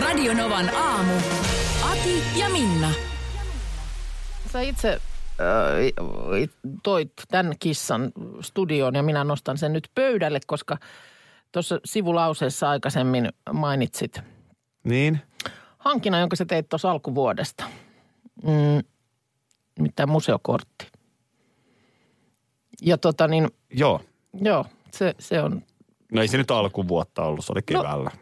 Radionovan aamu. Ati ja Minna. Sä itse äh, toit tämän kissan studioon ja minä nostan sen nyt pöydälle, koska tuossa sivulauseessa aikaisemmin mainitsit Niin? hankinnan, jonka sä teit tuossa alkuvuodesta. Mm, mitään museokortti. Ja tota niin, Joo. joo, se, se on No ei se nyt alkuvuotta ollut, se oli keväällä. No,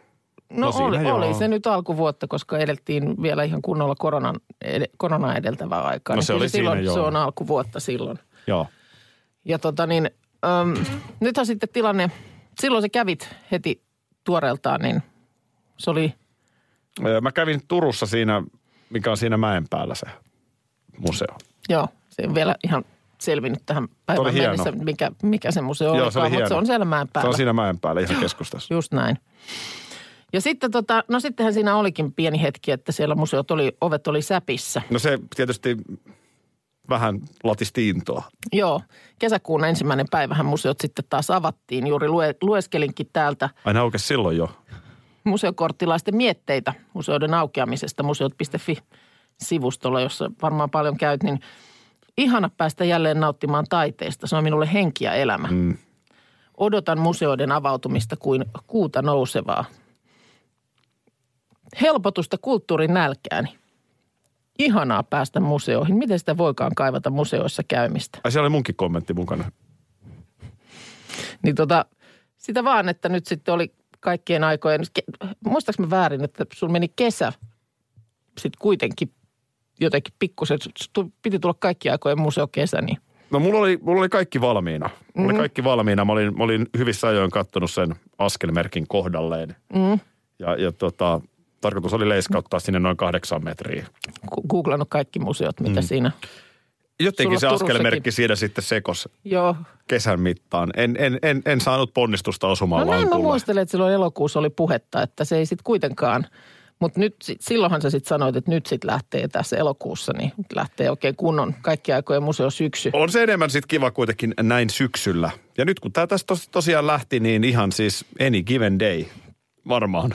No no siinä oli, joo. oli se nyt alkuvuotta, koska edeltiin vielä ihan kunnolla koronan, ed, koronaa edeltävää aikaa. No Niin se oli siinä, silloin, joo. Se on alkuvuotta silloin. Joo. Ja tota niin, äm, nythän sitten tilanne, silloin se kävit heti tuoreeltaan, niin se oli, Mä kävin Turussa siinä, mikä on siinä mäen päällä se museo. joo, se on vielä ihan selvinnyt tähän päivään hieno. mennessä, mikä, mikä se museo Joo, oli, se oli mutta se on siellä mäen Se päällä. on siinä mäen päällä ihan keskustassa. Just näin. Ja sitten tota, no sittenhän siinä olikin pieni hetki, että siellä museot oli, ovet oli säpissä. No se tietysti vähän latisti intoa. Joo, kesäkuun ensimmäinen päivähän museot sitten taas avattiin. Juuri lue, lueskelinkin täältä Aina aukesi silloin jo. museokorttilaisten mietteitä museoiden aukeamisesta museot.fi-sivustolla, jossa varmaan paljon käyt, niin ihana päästä jälleen nauttimaan taiteesta. Se on minulle henki ja elämä. Mm. Odotan museoiden avautumista kuin kuuta nousevaa. Helpotusta kulttuurin nälkääni. Ihanaa päästä museoihin. Miten sitä voikaan kaivata museoissa käymistä? Ai siellä oli munkin kommentti mukana. Niin tota, sitä vaan, että nyt sitten oli kaikkien aikojen, muistaaks mä väärin, että sulla meni kesä sitten kuitenkin jotenkin pikkusen, piti tulla kaikki aikojen museokesä, niin No mulla oli, mulla oli kaikki valmiina. Mulla Mhm. oli kaikki valmiina. Mä olin, mä olin hyvissä ajoin kattonut sen askelmerkin kohdalleen. mm, Ja, ja tota, tarkoitus oli leiskauttaa sinne noin kahdeksan metriä. googlannut kaikki museot, mitä mm. siinä. Jotenkin Sulla se askelmerkki siinä sitten sekos Joo, kesän mittaan. En, en, en, en saanut ponnistusta no osumaan näin mä muistelen, että silloin elokuussa oli puhetta, että se ei sitten kuitenkaan, mutta nyt, silloinhan sä sitten sanoit, että nyt sitten lähtee tässä elokuussa, niin lähtee oikein kunnon kaikki aikojen museo syksy. On se enemmän sitten kiva kuitenkin näin syksyllä. Ja nyt kun tämä tästä tos, tosiaan lähti, niin ihan siis any given day varmaan.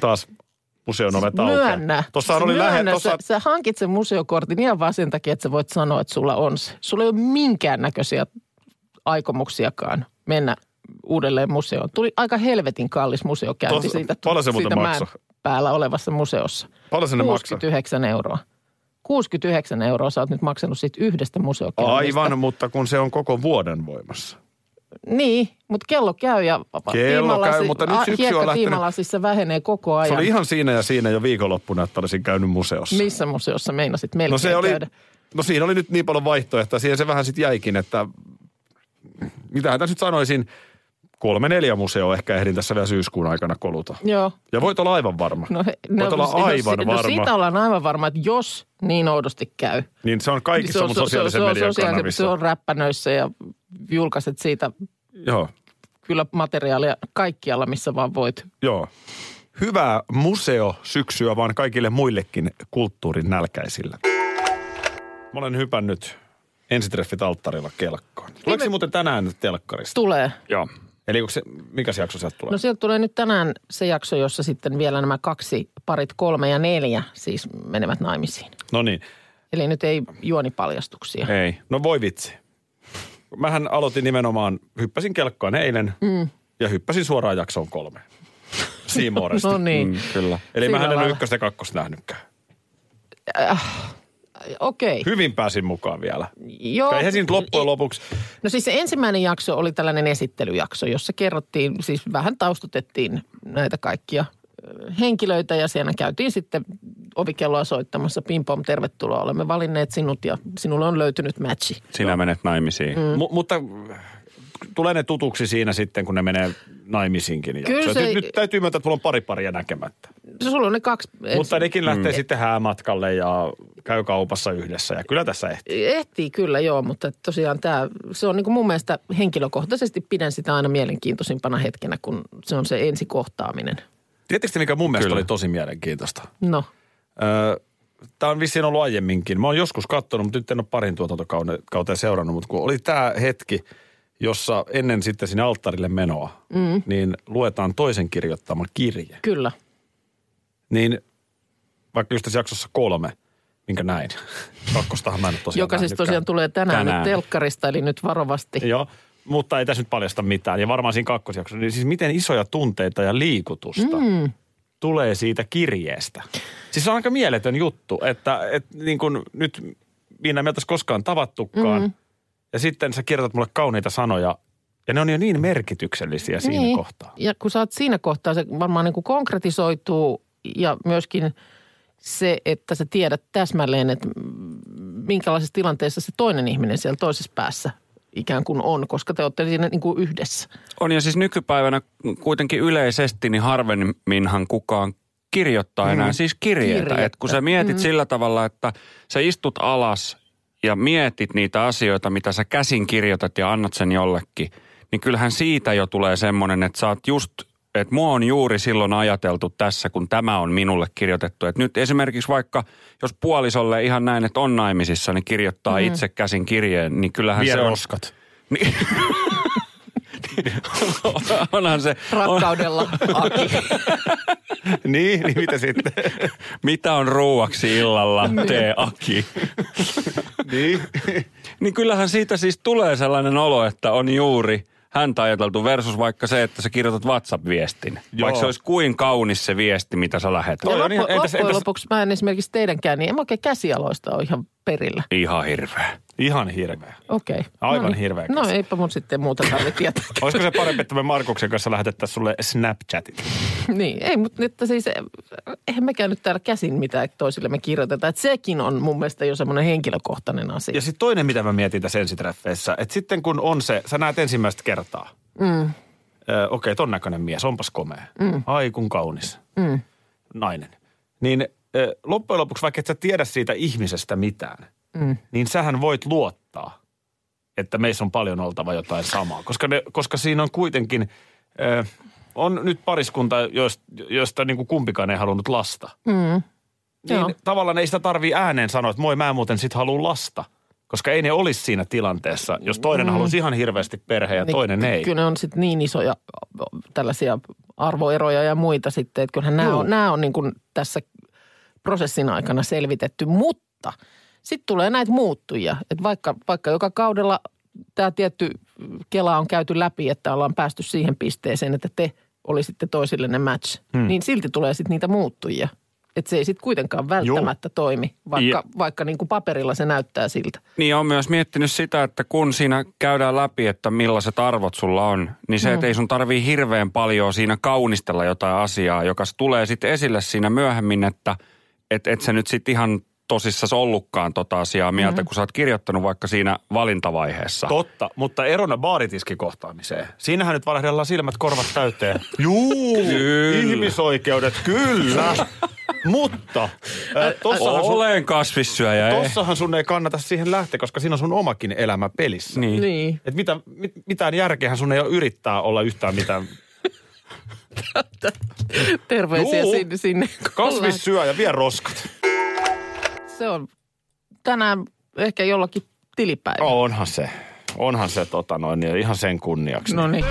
Taas museon ovet aukeaa. Myönnä. Tuossahan oli Myönnä, lähe, tossa, sä, sä hankit sen museokortin ihan vaan sen takia, että sä voit sanoa, että sulla on se. Sulla ei ole minkäännäköisiä aikomuksiakaan mennä uudelleen museoon. Tuli aika helvetin kallis museokäynti Tuossa- siitä, paljon se siitä maksoi? päällä olevassa museossa. paljon se ne maksaa? 69 euroa. 69 euroa sä oot nyt maksanut siitä yhdestä museokäynnistä. Aivan, mutta kun se on koko vuoden voimassa. Niin, mutta kello käy ja Kello käy, mutta nyt syksy on lähtenyt- vähenee koko Se ajan. oli ihan siinä ja siinä jo viikonloppuna, että olisin käynyt museossa. Missä museossa meinasit melkein No se oli, käydä? no siinä oli nyt niin paljon vaihtoehtoja, siihen se vähän sitten jäikin, että mitähän tässä nyt sanoisin, kolme neljä museoa ehkä ehdin tässä vielä syyskuun aikana koluta. Joo. Ja voit olla aivan varma. No, he- voit olla no, aivan no, varma. siitä ollaan aivan varma, että jos niin oudosti käy. Niin se on kaikissa mun sosiaalisen se on, median sosiaalisen- kanavissa. Se on räppänöissä ja julkaiset siitä Joo, kyllä materiaalia kaikkialla, missä vaan voit. joo. Hyvää museo syksyä vaan kaikille muillekin kulttuurin nälkäisille. Mä olen hypännyt ensitreffit alttarilla kelkkaan. Tuleeko se muuten tänään telkkarista? Tulee. Joo. Eli onko se, mikä se jakso sieltä tulee? No sieltä tulee nyt tänään se jakso, jossa sitten vielä nämä kaksi, parit kolme ja neljä siis menevät naimisiin. No niin, Eli nyt ei juonipaljastuksia. ei. No voi vitsi. Mähän aloitin nimenomaan, hyppäsin kelkkaan eilen mm. ja hyppäsin suoraan jaksoon kolme. Siimooresta. No niin. Mm, kyllä. Eli Sillä mä en ole ykköstä ja kakkosta nähnytkään. Okei. Hyvin pääsin mukaan vielä. Joo. Eihän siinä loppujen lopuksi, No siis se ensimmäinen jakso oli tällainen esittelyjakso, jossa kerrottiin, siis vähän taustutettiin näitä kaikkia henkilöitä ja siinä käytiin sitten ovikelloa soittamassa. Pim pom, tervetuloa. Olemme valinneet sinut ja sinulle on löytynyt matchi. Sinä menet naimisiin. mm. mu- mutta tulee ne tutuksi siinä sitten, kun ne menee naimisinkin jakso. Kyllä se- Nyt, nyt täytyy myöntää, että mulla on pari paria näkemättä. Sulla on ne kaksi. Mutta nekin lähtee sitten häämatkalle ja käy kaupassa yhdessä ja kyllä tässä ehtii. Ehtii kyllä joo, mutta tosiaan tämä, se on niin kuin mun mielestä henkilökohtaisesti pidän sitä aina mielenkiintoisimpana hetkenä, kun se on se ensikohtaaminen. Tiedättekö mikä mun mielestä Kyllä. oli tosi mielenkiintoista? No, Öö, Tämä on vissiin ollut aiemminkin. Mä oon joskus katsonut, mutta nyt en ole parin tuotantokauteen seurannut. Mutta kun oli tämä hetki, jossa ennen sitten sinne alttarille menoa, mm. niin luetaan toisen kirjoittama kirje. kyllä. Niin vaikka just tässä jaksossa kolme, minkä näin. Kakkostahan mä en tosiaan Joka siis tosiaan tulee tänään, Tänään. tänään. Nyt telkkarista, eli nyt varovasti. Joo, mutta ei tässä nyt paljasta mitään. Ja varmaan siinä kakkosjaksossa, niin siis miten isoja tunteita ja liikutusta mm. tulee siitä kirjeestä. Siis se on aika mieletön juttu, että, että niin kuin nyt Viina me koskaan tavattukaan. Mm. Ja sitten sä kirjoitat mulle kauniita sanoja, ja ne on jo niin merkityksellisiä siinä niin. kohtaa. Ja kun sä oot siinä kohtaa, se varmaan niin kuin konkretisoituu ja myöskin se, että sä tiedät täsmälleen, että minkälaisessa tilanteessa se toinen ihminen siellä toisessa päässä ikään kuin on, koska te olette siinä niin kuin yhdessä. On ja siis nykypäivänä kuitenkin yleisesti niin harvemminhan kukaan kirjoittaa enää siis kirjeitä. Kirjettä. Et kun sä mietit sillä tavalla, että sä istut alas ja mietit niitä asioita, mitä sä käsin kirjoitat ja annat sen jollekin, niin kyllähän siitä jo tulee semmoinen, että sä oot just, että mua on juuri silloin ajateltu tässä, kun tämä on minulle kirjoitettu. Että nyt esimerkiksi vaikka, jos puolisolle ihan näin, että on naimisissa, niin kirjoittaa mm. itse käsin kirjeen, niin kyllähän Vie se on... roskat. Niin. Onhan se, on, Rakkaudella, Aki. niin, niin mitä sitten? mitä on ruuaksi illalla, tee Aki. niin. Niin kyllähän siitä siis tulee sellainen olo, että on juuri häntä ajateltu versus vaikka se, että sä kirjoitat WhatsApp-viestin. Joo. Vaikka se olisi kuin kaunis se viesti, mitä sä lähetät. Ja on ihan- loppu, entäs- loppujen entäs- lopuksi mä en esimerkiksi teidänkään, niin en mä oikein käsialoista ole ihan perillä. Ihan hirveä. Ihan hirveä. Okei. Aivan no niin. hirveä No käsi. eipä mun sitten muuta tarvitse tietää. Olisiko se parempi, että me Markuksen kanssa lähetettäisiin sulle Snapchatit? niin, ei, mutta että siis, eh, eihän mekään nyt täällä käsin mitään toisillemme kirjoiteta. Että sekin on mun mielestä jo semmoinen henkilökohtainen asia. Ja sitten toinen, mitä mä mietin tässä ensitreffeissä, että sitten kun on se, sä näet ensimmäistä kertaa. Mm. Ö, okei, okay, ton näköinen mies, onpas komea. Mm. Ai kun kaunis. Mm. Nainen. Niin loppujen lopuksi, vaikka et sä tiedä siitä ihmisestä mitään, mm. niin sähän voit luottaa, että meissä on paljon oltava jotain samaa. Koska, ne, koska siinä on kuitenkin, ö, on nyt pariskunta, joista, joista niin kuin kumpikaan ei halunnut lasta. Mm. Niin Joo. tavallaan ei sitä tarvii ääneen sanoa, että moi mä muuten sit haluan lasta. Koska ei ne olisi siinä tilanteessa, jos toinen mm. halusi ihan hirveästi perheen ja Niin toinen ei. Kyllä ne on sitten niin isoja tällaisia arvoeroja ja muita sitten, että kyllähän nämä Joo. on, nämä on niin kuin tässä prosessin aikana selvitetty. Mutta sitten tulee näitä muuttujia, että vaikka, vaikka joka kaudella tämä tietty kela on käyty läpi, että ollaan päästy siihen pisteeseen, että te olisitte toisillenne match, hmm. niin silti tulee sitten niitä muuttujia. Että se ei sitten kuitenkaan välttämättä Joo. toimi, vaikka, vaikka niin kuin paperilla se näyttää siltä. Niin on myös miettinyt sitä, että kun siinä käydään läpi, että millaiset arvot sulla on, niin se, että ei sun tarvii hirveän paljon siinä kaunistella jotain asiaa, joka tulee sitten esille siinä myöhemmin, että et, et se nyt sitten ihan tosissas ollutkaan tota asiaa mieltä, mm-hmm. kun sä oot kirjoittanut vaikka siinä valintavaiheessa. Totta, mutta erona baaritiskikohtaamiseen. Siinähän nyt valehdellaan silmät korvat täyteen. Juu, ihmisoikeudet, kyllä. mutta äh, tossahan, sun, Olen kasvissyöjä, ei. tossahan sun ei kannata siihen lähteä, koska siinä on sun omakin elämä pelissä. Niin. Niin. Et mitä, mit, mitään järkeähän sun ei ole yrittää olla yhtään mitään. Terveisiä Juu. sinne. sinne kun ollaan. Kasvissyöjä, vie roskat. Se on tänään ehkä jollakin tilipäivä. Onhan se. Onhan se tota noin, niin ihan sen kunniaksi. No niin.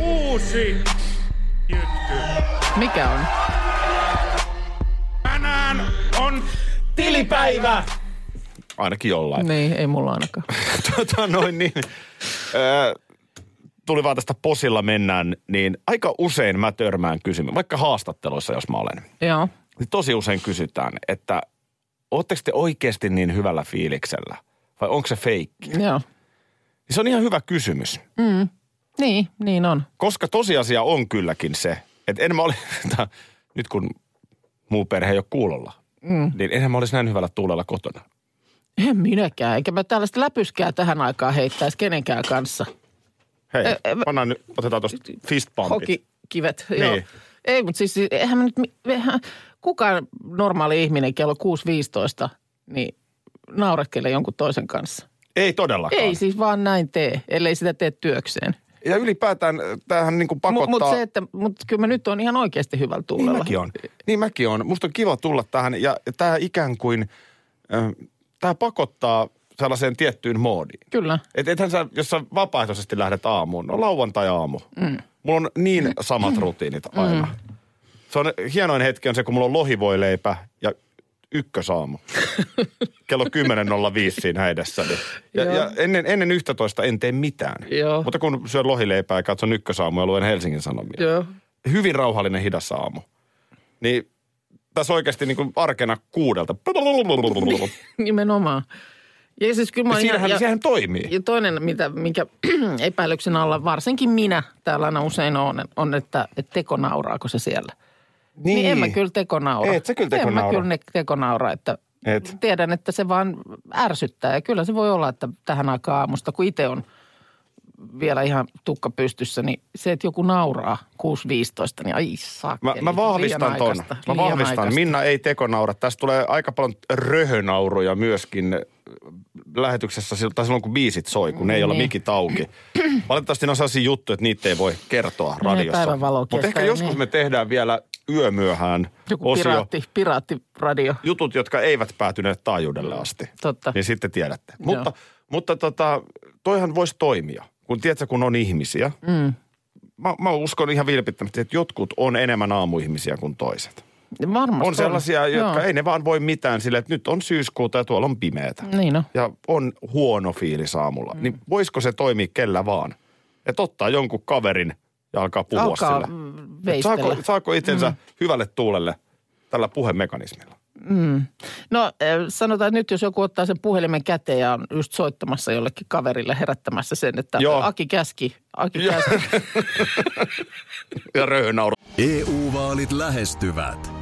Uusi jytky. Mikä on? Tänään on Tilipäivä! Ainakin jollain. Niin, ei mulla ainakaan. tota noin niin, tuli vaan tästä posilla mennään, niin aika usein mä törmään kysymään, vaikka haastatteluissa jos mä olen, Joo. niin tosi usein kysytään, että ootteko te oikeasti niin hyvällä fiiliksellä vai onko se feikki? Joo. Niin se on ihan hyvä kysymys, Niin, niin on. koska tosiasia on kylläkin se, että en mä ole, nyt kun muu perhe ei ole kuulolla, mm. niin enhän mä olisi näin hyvällä tuulella kotona. En minäkään. Eikä mä tällaista läpyskää tähän aikaan heittäisi kenenkään kanssa. Hei, Ö, pannaan nyt, otetaan tuosta fist bumpit. Hokikivet, Niin. joo. Ei, mutta siis eihän mä nyt, eihän, kukaan normaali ihminen kello 6.15 niin naurekkele jonkun toisen kanssa. Ei todellakaan. Ei siis vaan näin tee, ellei sitä tee työkseen. Ja ylipäätään äh, tämähän niin kuin pakottaa... Mutta mut se, että mut kyllä mä nyt on ihan oikeasti hyvällä Niin tuulella. mäkin on. Niin mäkin on. Musta on kiva tulla tähän ja tämä ikään kuin, tämä pakottaa sellaiseen tiettyyn moodiin. Kyllä. Et ethän sä, jos sä vapaaehtoisesti lähdet aamuun, no lauantai-aamu. Mm. Mulla on niin samat rutiinit aina. Mm. Se on hienoin hetki on se, kun mulla on lohivoileipä ja ykkösaamu. Kello 10.05 siinä edessä. Ja, Joo. ja ennen, ennen 11 en tee mitään. Joo. Mutta kun syön lohileipää ja katson ykkösaamua ja luen Helsingin Sanomia. Joo. Hyvin rauhallinen hidas aamu. Niin tässä oikeasti niin kuin arkena kuudelta. Nimenomaan. Ja siis kyllä mä Ja siinähän, ja- sehän toimii. Ja toinen, mitä, minkä epäilyksen alla varsinkin minä täällä aina usein on, on että, että teko nauraako se siellä. Niin. niin en mä kyllä teko naura. Et sä kyllä teko En mä naura. kyllä ne- teko naura, että Et. tiedän, että se vaan ärsyttää. Ja kyllä se voi olla, että tähän aikaan aamusta, kun itse on vielä ihan tukka pystyssä, niin se, että joku nauraa 6.15, niin ai saakeli. Mä, mä vahvistan ton. Mä vahvistan. aikaista. Minna ei tekonaura. Tästä tulee aika paljon röhönauruja myöskin lähetyksessä tai silloin, kun biisit soi, kun ne ei ole Niin. mikit auki. Valitettavasti ne on sellaisia juttuja, että niitä ei voi kertoa radiossa. Mutta ehkä joskus niin. me tehdään vielä yömyöhään Joku osio. piraatti, piraattiradio. Jutut, jotka eivät päätyneet taajuudelle asti. Totta. Niin sitten tiedätte. Mutta, mutta tota, toihan voisi toimia. Kun tiedätkö, kun on ihmisiä. Mm. Mä, mä uskon ihan vilpittömästi, että jotkut on enemmän aamuihmisiä kuin toiset. Varmasti On sellaisia, jotka Joo. ei ne vaan voi mitään sille, että nyt on syyskuuta ja tuolla on pimeätä. Niin on. Ja on huono fiilis aamulla. Mm. Niin voisiko se toimia kellä vaan? Että ottaa jonkun kaverin ja alkaa puhua Alkaa sille. mm, veistellä. Saako, saako itsensä mm. hyvälle tuulelle tällä puhemekanismilla? No äh, sanotaan, että nyt jos joku ottaa sen puhelimen käteen ja on just soittamassa jollekin kaverille herättämässä sen, että Joo. Aki käski, Aki käski. Ja röhönauru. EU-vaalit E lähestyvät.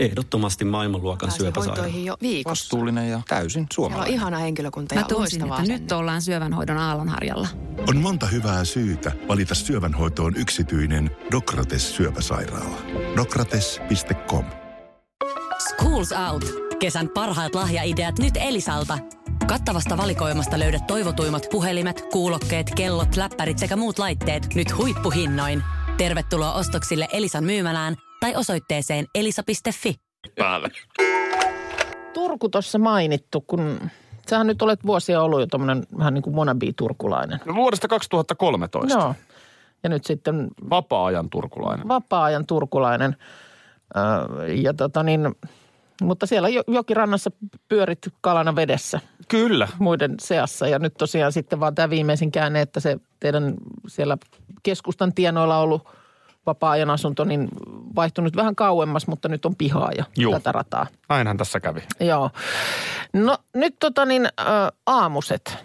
Ehdottomasti maailmanluokan syöpäsairaala. hoitoihin jo viikossa. Vastuullinen ja täysin Siellä on suomalainen. ihana henkilökunta ja Mä loistava että asenne. nyt ollaan syövänhoidon aallonharjalla. On monta hyvää syytä valita syövänhoitoon yksityinen Dokrates syöpäsairaala. Dokrates.com Schools Out. Kesän parhaat lahjaideat nyt Elisalta. Kattavasta valikoimasta löydät toivotuimmat puhelimet, kuulokkeet, kellot, läppärit sekä muut laitteet nyt huippuhinnoin. Tervetuloa ostoksille Elisan myymälään tai osoitteeseen elisa.fi. Päälle. Turku tuossa mainittu, kun sähän nyt olet vuosia ollut jo tommonen vähän niin kuin wannabe-turkulainen. No vuodesta 2013. Joo. Ja nyt sitten Vapaa-ajan turkulainen. vapaa-ajan turkulainen. Öö, ja tota niin, mutta siellä jo- jokirannassa pyörit kalana vedessä Kyllä. muiden seassa. Ja nyt tosiaan sitten vaan tämä viimeisin käänne, että se teidän siellä keskustan tienoilla ollut vapaa-ajan asunto, niin vaihtunut vähän kauemmas, mutta nyt on pihaa ja Juu. tätä rataa. Näinhän tässä kävi. Joo. No nyt tota niin, aamuset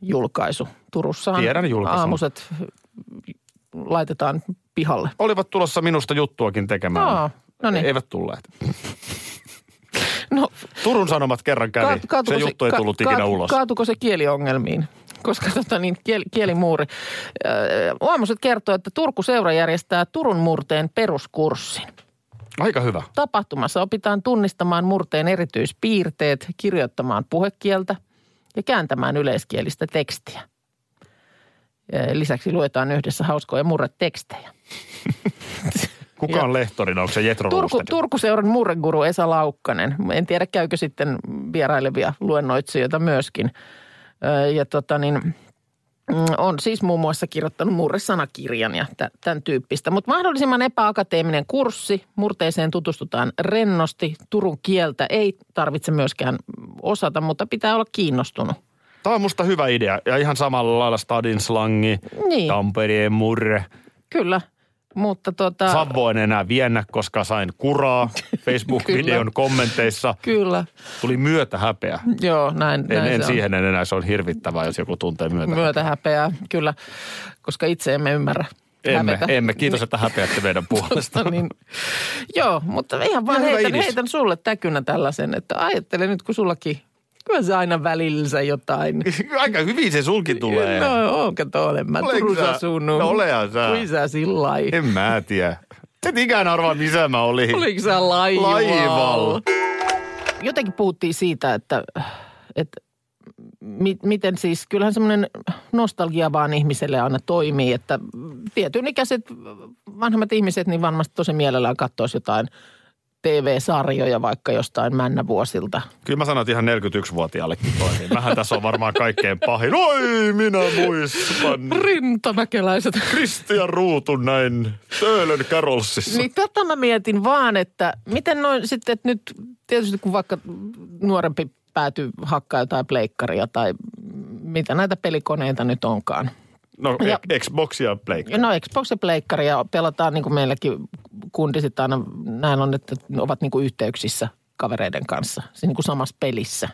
julkaisu. Turussahan Tiedän julkaisun. aamuset laitetaan pihalle. Olivat tulossa minusta juttuakin tekemään. Joo, no niin. Eivät tulleet. No, Turun Sanomat kerran kävi. Kaatuko se juttu ei ka- tullut ikinä kaat- ulos. Kaatuko se kieliongelmiin? Koska tota niin, kieli, kielimuuri. Ö, Aamuset kertoo, että Turku Seura järjestää Turun murteen peruskurssin. Aika hyvä. Tapahtumassa opitaan tunnistamaan murteen erityispiirteet, kirjoittamaan puhekieltä ja kääntämään yleiskielistä tekstiä. Lisäksi luetaan yhdessä hauskoja murretekstejä. Kuka on lehtorina? Onko se Jetro Turku? Turkuseuran murreguru Esa Laukkanen. En tiedä, käykö sitten vierailevia luennoitsijoita myöskin. Ja tota niin, mm, on siis muun muassa kirjoittanut murresanakirjan ja tä- tämän tyyppistä. Mutta mahdollisimman epäakateeminen kurssi. Murteeseen tutustutaan rennosti. Turun kieltä ei tarvitse myöskään osata, mutta pitää olla kiinnostunut. Tämä on musta hyvä idea. Ja ihan samalla lailla stadin slangi, Niin. Tampereen murre. Kyllä. Mutta tota, Savvo en enää viennä, koska sain kuraa Facebook-videon kommenteissa. kyllä, Tuli myötä häpeä. joo, näin, En, näin en siihen en enää, se on hirvittävää, jos joku tuntee myötä. Myötä häpeää, kyllä, koska itse emme ymmärrä Emme, hävetä. emme. Kiitos, että häpeätte meidän puolesta. Niin. Joo, mutta ihan vaan heitän, heitän sulle täkynä tällaisen, että ajattele nyt, kun sullakin, kyllä se aina välillä jotain. Aika hyvin se sulki tulee. No, onko tuolle? Mä Olenko Turussa sä? asunut. No, olehan sä. Kuin sä sillä lailla. En mä tiedä. Et ikään arvaa, missä mä olin. Oliko sä laivalla? Laivalla. Jotenkin puhuttiin siitä, että, että mi, miten siis, kyllähän semmoinen nostalgia vaan ihmiselle aina toimii, että tietyn ikäiset vanhemmat ihmiset niin varmasti tosi mielellään katsoisi jotain TV-sarjoja vaikka jostain männävuosilta. Kyllä mä sanoin, että ihan 41-vuotiaallekin toimii. Mähän tässä on varmaan kaikkein pahin. Oi, minä muistan. Rintamäkeläiset. Kristian Ruutun näin Töölön Carolsissa. Niin tätä mä mietin vaan, että miten noin sitten, että nyt tietysti kun vaikka nuorempi päätyy hakkaa jotain pleikkaria tai mitä näitä pelikoneita nyt onkaan. No, Ja-. Xboxia ja. Ja no Xbox ja pleikkari ja pelataan niin kuin meilläkin kundisit aina näin on, että ne ovat niin kuin yhteyksissä kavereiden kanssa. Siinä niin kuin samassa pelissä.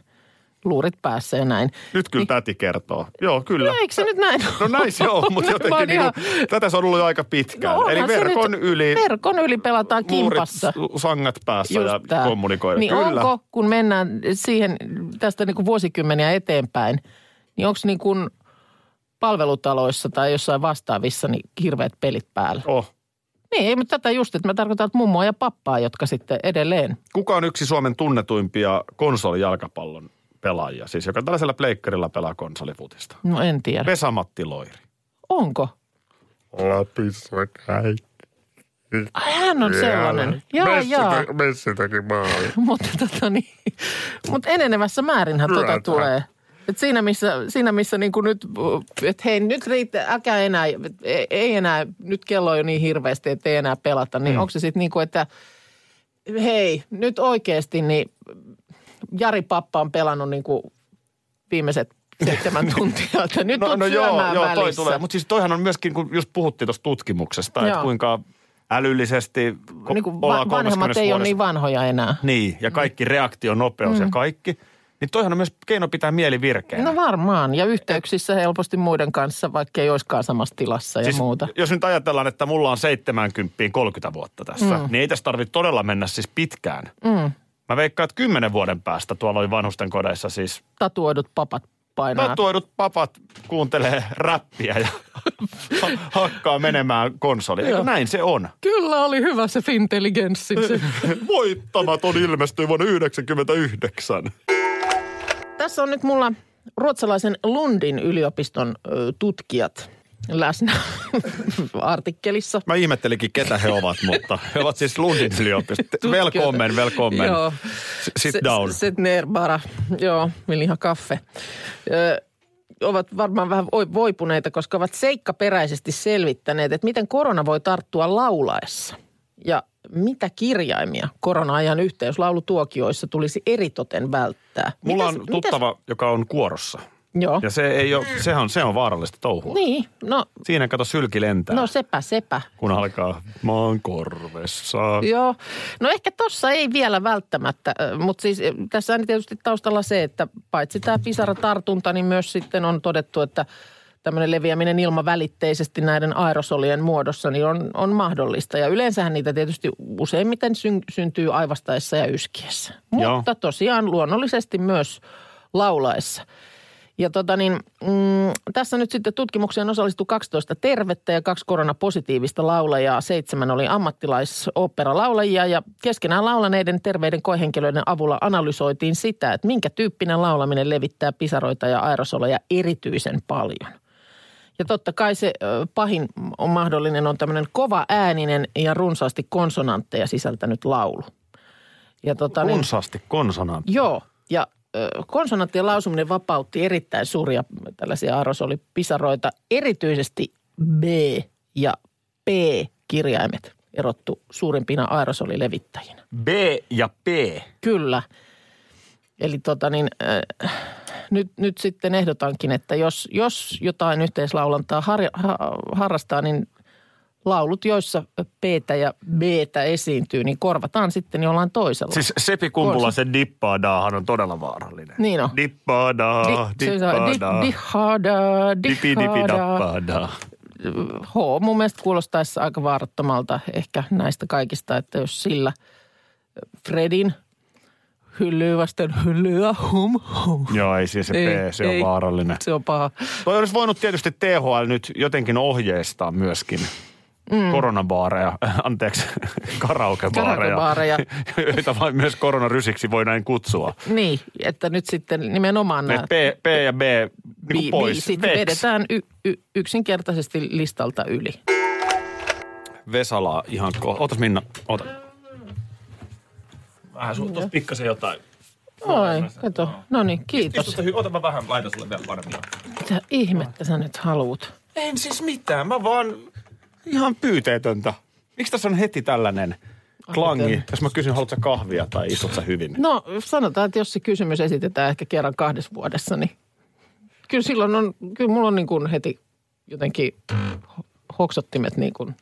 Luurit päässä ja näin. Nyt kyllä täti kertoo. Joo, kyllä. No eikö se nyt näin No näin se on, mutta jotenkin ihan- niinku, tätä se on ollut jo aika pitkään. No Eli verkon nyt- yli, Verkon yli pelataan luurit, kimpassa. sangat päässä ja tää. kommunikoida. Niin kyllä. onko, kun mennään siihen tästä niin kuin vuosikymmeniä eteenpäin, niin onko niin kuin palvelutaloissa tai jossain vastaavissa niin hirveät pelit päällä? Oh. Niin, ei, mutta tätä just, että mä tarkoitan että mummoa ja pappaa, jotka sitten edelleen. Kuka on yksi Suomen tunnetuimpia konsolijalkapallon pelaajia? Siis joka tällaisella pleikkarilla pelaa konsolifutista. No en tiedä. Vesamatti Loiri. Onko? Lapissa kaikki. Ai, hän on sellainen. Jaa, jaa. Messitäkin maali. Mutta tota niin, mut enenevässä määrinhän tota Kyllä, tulee. Et siinä missä, siinä missä niin kuin nyt, että hei nyt riittää, äkä enää, ei, enää, nyt kello on jo niin hirveästi, että ei enää pelata. Niin mm. onko se sitten niin kuin, että hei nyt oikeasti niin Jari Pappa on pelannut niin kuin viimeiset seitsemän tuntia, että nyt No, on no joo, joo, toi tulee. Mutta siis toihan on myöskin, kun just puhuttiin tuosta tutkimuksesta, että kuinka älyllisesti ko- niin kuin va- vanhemmat 30 ei ole niin vanhoja enää. Niin, ja kaikki reaktionopeus mm. ja kaikki. Niin toihan on myös keino pitää mieli virkeänä. No varmaan, ja yhteyksissä helposti muiden kanssa, vaikka ei olisikaan samassa tilassa ja siis, muuta. Jos nyt ajatellaan, että mulla on 70 30 vuotta tässä, mm. niin ei tässä tarvitse todella mennä siis pitkään. Mm. Mä veikkaan, että kymmenen vuoden päästä tuolla oli vanhusten kodeissa siis Tatuoidut papat painaa. tatuoidut papat kuuntelee räppiä ja hakkaa menemään konsoli. Eikö näin se on? Kyllä oli hyvä se fintelligenssi. Voittamaton ilmestyi vuonna 1999. Tässä on nyt mulla ruotsalaisen Lundin yliopiston tutkijat läsnä artikkelissa. Mä ihmettelikin, ketä he ovat, mutta he ovat siis Lundin yliopisto. Welcome, welcome. Joo. Sit down. Set ner bara. Joo, vill ihan kaffe. Ö, ovat varmaan vähän voi- voipuneita, koska ovat seikkaperäisesti selvittäneet, että miten korona voi tarttua laulaessa. Ja mitä kirjaimia korona-ajan yhteyslaulutuokioissa tulisi eritoten välttää. Mulla Mitäs- on tuttava, joka on kuorossa. Joo. Ja se ei ole, sehän on, se on vaarallista touhua. Niin, no, Siinä kato sylki lentää, no sepä, sepä. kun alkaa maan korvessa. Joo. No ehkä tossa ei vielä välttämättä, mutta siis tässä on tietysti taustalla se, että paitsi tämä pisaratartunta, niin myös sitten on todettu, että tämmöinen leviäminen ilmavälitteisesti näiden aerosolien muodossa niin on, on mahdollista. Ja yleensähän niitä tietysti useimmiten syn, syntyy aivastaessa ja yskiessä. Joo. Mutta tosiaan luonnollisesti myös laulaessa. Ja tota niin, mm, tässä nyt sitten tutkimukseen osallistui 12 tervettä ja kaksi koronapositiivista laulajaa. Seitsemän oli ammattilaisoopperalaulajia ja keskenään laulaneiden terveiden koehenkilöiden avulla analysoitiin sitä, että minkä tyyppinen laulaminen levittää pisaroita ja aerosoleja erityisen paljon. Ja totta kai se pahin on mahdollinen on tämmöinen kova ääninen ja runsaasti konsonantteja sisältänyt laulu. Ja tota niin, Runsaasti konsonantti. Joo, ja konsonanttien lausuminen vapautti erittäin suuria tällaisia aerosolipisaroita. Erityisesti B ja P-kirjaimet erottu suurimpina aerosolilevittäjinä. B ja P. Kyllä. Eli tota niin, äh, nyt, nyt sitten ehdotankin, että jos, jos jotain yhteislaulantaa har, ha, harrastaa, niin laulut, joissa p ja b esiintyy, niin korvataan sitten jollain toisella. Siis Sepi Kumpulasen dippaadaa on todella vaarallinen. Niin on. Dippaadaa, Di- se dippaadaa, dihada. dappaadaa. H mun mielestä kuulostaisi aika vaarattomalta ehkä näistä kaikista, että jos sillä Fredin hyllyy vasten hyllyä hum hum. Joo, ei siis se P, se on ei, vaarallinen. Se on paha. Toi olisi voinut tietysti THL nyt jotenkin ohjeistaa myöskin mm. koronabaareja, anteeksi, karaokebaareja, Karaokebaareja. joita vain myös koronarysiksi voi näin kutsua. Niin, että nyt sitten nimenomaan nämä P, P ja B niin bi- pois. biisit Vex. vedetään y- y- yksinkertaisesti listalta yli. Vesalaa ihan ko... Ootas Minna, oota. Vähän sun tuossa pikkasen jotain. Oi, kato. No niin, kiitos. Istuta hy- Ota mä vähän, laitan sulle vielä paremmin. Mitä ihmettä sä nyt haluut? En siis mitään, mä vaan ihan pyyteetöntä. Miksi tässä on heti tällainen klangi, miten? jos mä kysyn, haluatko kahvia tai istut sä hyvin? No sanotaan, että jos se kysymys esitetään ehkä kerran kahdessa vuodessa, niin kyllä silloin on, kyllä mulla on niin kuin heti jotenkin ho- hoksottimet niin kuin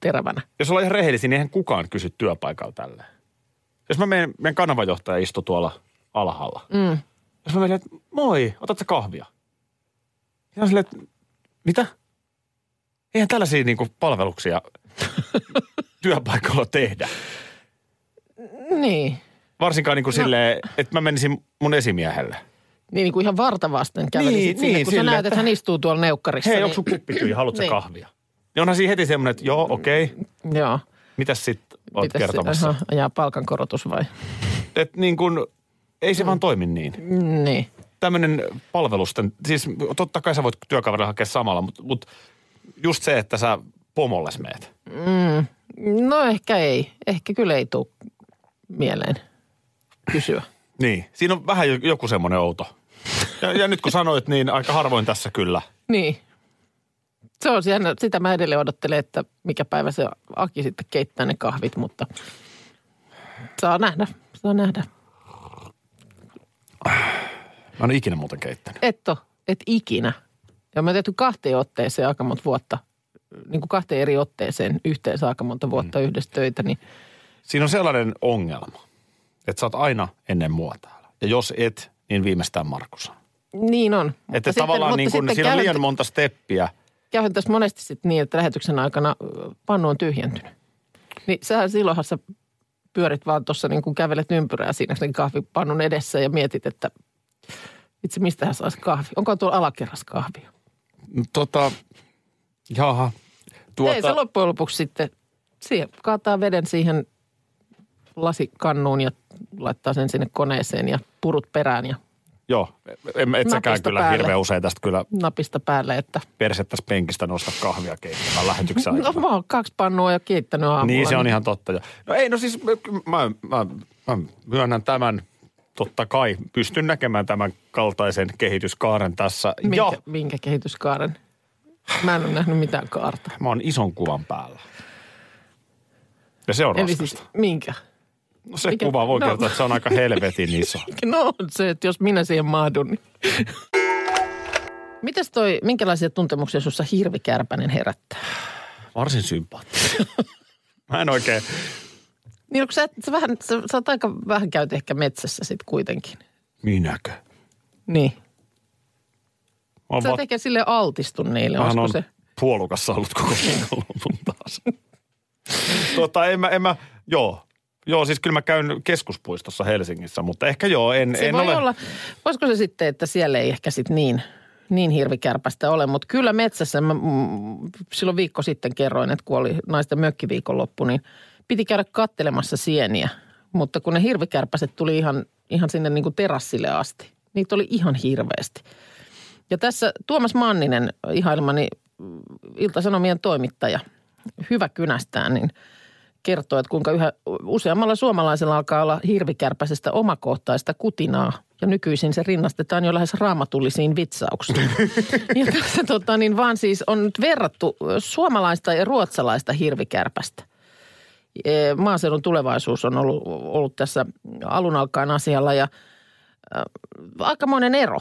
terävänä. Jos ollaan ihan rehellisiä, niin eihän kukaan kysy työpaikalla tälleen. Jos mä menen, meidän kanavajohtaja istuu tuolla alhaalla. Mm. Jos mä menen, että moi, otat sä kahvia? Ja on silleen, että mitä? Eihän tällaisia niin palveluksia työpaikalla tehdä. Niin. Varsinkaan niin kuin no. silleen, että mä menisin mun esimiehelle. Niin, niin kuin ihan vartavasten kävelisit Niin, niin, sinne, niin, kun sä silleen, näet, että hän istuu tuolla neukkarissa. Hei, niin, onko sun kuppi tyhjä, haluatko sä Niin. kahvia? Ja onhan siinä heti semmoinen, että joo, okei, okay. Joo. mitäs sit oot se- kertomassa? aha, ajaa palkankorotus vai? Että niin kuin, ei se vaan toimi niin. Niin. Tämmöinen palvelusten, siis totta kai sä voit työkaverilla hakea samalla, mutta, mutta just se, että sä pomolles meet. Mm. No ehkä ei. Ehkä kyllä ei tule mieleen kysyä. Niin, siinä on vähän jo- joku semmoinen outo. Ja, ja nyt kun sanoit, niin aika harvoin tässä kyllä. Niin. Se on jännä. Sitä mä edelleen odottelen, että mikä päivä se Aki sitten keittää ne kahvit, mutta saa nähdä. Saa nähdä. Mä en ole ikinä muuten keittänyt. Et ole, et ikinä. Ja mä oon tehty kahteen otteeseen aika monta vuotta, niin kuin kahteen eri otteeseen yhteensä aika monta vuotta Mm. yhdessä töitä, niin Siinä on sellainen ongelma, että sä oot aina ennen mua täällä. Ja jos et, niin viimeistään Markus. niin on. Mutta Että tavallaan niin kun, siinä on liian monta steppiä. Käyhän tässä monesti sitten niin, että lähetyksen aikana pannu on tyhjentynyt. Niin sähän silloinhan sä pyörit vaan tuossa niin kuin kävelet ympyrää siinä sen kahvipannun edessä ja mietit, että itse mistä hän saisi kahvi. Onko tuolla alakerras kahvia? Tota, jaha. Tuota... Ei se loppujen lopuksi sitten, siihen kaataa veden siihen lasikannuun ja laittaa sen sinne koneeseen ja purut perään ja Joo, en, et säkään kyllä päälle. hirveän usein tästä kyllä napista päälle, että persettäisi penkistä nosta kahvia keittämään lähetyksen no mä oon kaksi pannua jo keittänyt aamulla. Niin, se on ihan totta. jo. No ei, no siis mä, mä, mä myönnän tämän, totta kai pystyn näkemään tämän kaltaisen kehityskaaren tässä. Minkä, Ja minkä kehityskaaren? Mä en ole nähnyt mitään kaarta. mä oon ison kuvan päällä. Ja se on Eli raskasta. siis minkä? No se mikä- kuva voi no. kertoa, että se on aika helvetin iso. No on se, että jos minä siihen mahdun. Niin. Mitäs toi, minkälaisia tuntemuksia sussa hirvikärpänen herättää? Varsin sympaattinen. Mä en oikein, Niin onko sä, sä, vähän, sä, sä oot aika vähän käyt ehkä metsässä sit kuitenkin. minäkö? Niin. Mä Sä va- et ehkä sille altistu niille, Mähän on se? puolukassa ollut koko viikonlopun taas. tota, en mä, en mä, joo. Joo, siis kyllä mä käyn keskuspuistossa Helsingissä, mutta ehkä joo, en, Se en voi ole. olla, voisiko se sitten, että siellä ei ehkä sit niin, niin hirvikärpästä ole, mutta kyllä metsässä, mä mm, silloin viikko sitten kerroin, että kun oli naisten mökkiviikonloppu, niin piti käydä kattelemassa sieniä, mutta kun ne hirvikärpäset tuli ihan, ihan sinne niin kuin terassille asti, niitä oli ihan hirveästi. Ja tässä Tuomas Manninen, ihailemani mm, Ilta-Sanomien toimittaja, hyvä kynästään, niin kertoo, että kuinka yhä useammalla suomalaisella alkaa olla hirvikärpäisestä omakohtaista kutinaa. Ja nykyisin se rinnastetaan jo lähes raamatullisiin vitsauksiin. ja tässä tota, niin vaan siis on nyt verrattu suomalaista ja ruotsalaista hirvikärpästä. E, Maaseudun tulevaisuus on ollut, ollut tässä alun alkaen asialla ja äh, aikamoinen ero.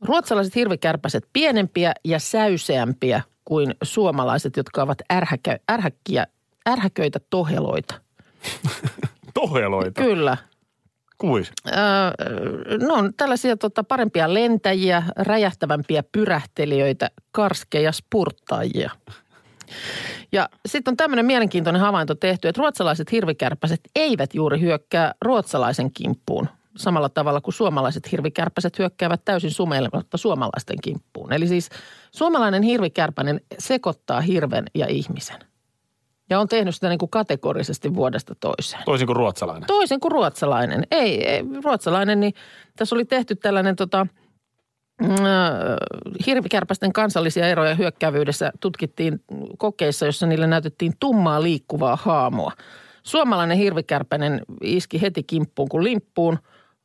Ruotsalaiset hirvikärpäset pienempiä ja säyseämpiä kuin suomalaiset, jotka ovat ärhäkä, ärhäkkiä, ärhäköitä toheloita. Toheloita. Kyllä. Kuis? Öö, no on tällaisia tota, parempia lentäjiä, räjähtävämpiä pyrähtelijöitä, karskeja spurttajia. Ja sitten on tämmöinen mielenkiintoinen havainto tehty, että ruotsalaiset hirvikärpäset eivät juuri hyökkää ruotsalaisen kimppuun samalla tavalla kuin suomalaiset hirvikärpäset hyökkäävät täysin sumeilematta suomalaisten kimppuun. Eli siis suomalainen hirvikärpänen sekoittaa hirven ja ihmisen. Ja on tehnyt sitä niin kuin kategorisesti vuodesta toiseen. Toisin kuin ruotsalainen. Toisin kuin ruotsalainen. Ei, ei ruotsalainen, niin tässä oli tehty tällainen tota, äh, hirvikärpästen kansallisia eroja hyökkäävyydessä tutkittiin kokeissa, jossa niille näytettiin tummaa liikkuvaa haamua. Suomalainen hirvikärpänen iski heti kimppuun kuin limppuun.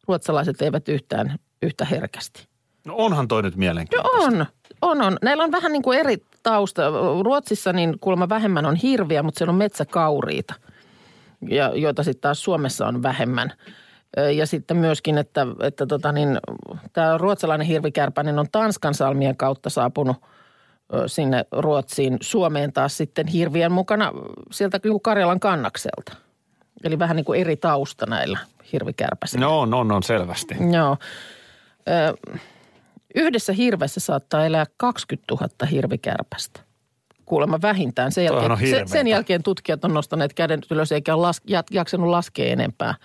Ruotsalaiset eivät yhtään yhtä herkästi. No onhan toi nyt mielenkiintoista. On, on, on. Näillä on vähän niin kuin eri tausta. Ruotsissa niin kuulemma vähemmän on hirviä, mutta siellä on metsäkauriita, ja, joita sitten taas Suomessa on vähemmän. Ja sitten myöskin, että, että tota niin, tämä ruotsalainen hirvikärpänen on Tanskan salmien kautta saapunut sinne Ruotsiin. Suomeen taas sitten hirvien mukana sieltä niin kuin Karjalan kannakselta. Eli vähän niin kuin eri tausta näillä hirvikärpäsillä. No on, on, on selvästi. Joo. Ö, yhdessä hirvessä saattaa elää 20 000 hirvikärpästä. Kuulemma vähintään. Sen jälkeen, on se, hirveetä. sen jälkeen tutkijat on nostaneet käden ylös eikä ole las, jaksanut laskea enempää.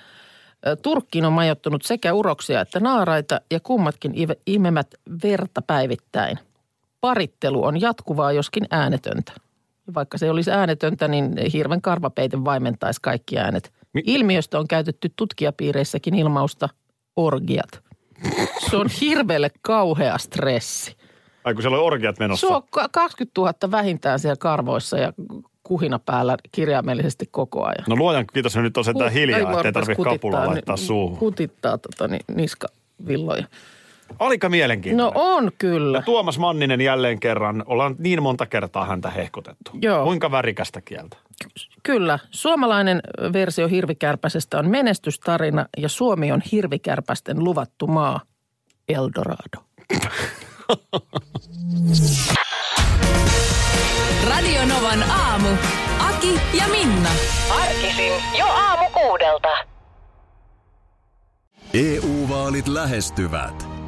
Turkkiin on majoittunut sekä uroksia että naaraita ja kummatkin imemät verta päivittäin. Parittelu on jatkuvaa, joskin äänetöntä. Vaikka se olisi äänetöntä, niin hirven karvapeite vaimentaisi kaikki äänet. Ilmiöstä on käytetty tutkijapiireissäkin ilmausta orgiat. Se on hirveelle kauhea stressi. Ai kun siellä on orgiat menossa. Se on ka- 20 000 vähintään siellä karvoissa ja kuhina päällä kirjaimellisesti koko ajan. No luojan kiitos, nyt on sentään hiljaa, ettei tarvitse kapulaa kutittaa laittaa suuhun. Kutittaa tota, ni, niskavilloja. Alika No mielenkiintoinen. on kyllä. Ja Tuomas Manninen jälleen kerran, ollaan niin monta kertaa häntä hehkutettu. Joo. Kuinka värikästä kieltä? Kyllä. Suomalainen versio hirvikärpäsestä on menestystarina ja Suomi on hirvikärpästen luvattu maa. Eldorado. Radio Novan aamu. Aki ja Minna. Arkisin jo aamu kuudelta. EU-vaalit lähestyvät.